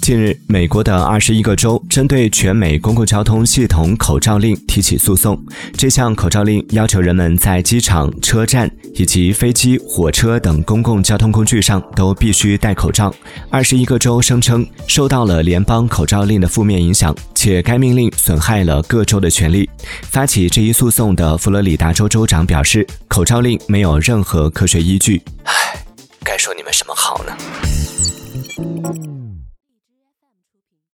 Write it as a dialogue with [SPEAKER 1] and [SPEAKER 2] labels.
[SPEAKER 1] 近日美国的二十一个州针对全美公共交通系统口罩令提起诉讼。这项口罩令要求人们在机场车站以及飞机火车等公共交通工具上都必须戴口罩。二十一个州声称受到了联邦口罩令的负面影响且该命令损害了各州的权利。发起这一诉讼的佛罗里达州州长表示口罩令没有任何科学依据。唉该说你们什么好呢？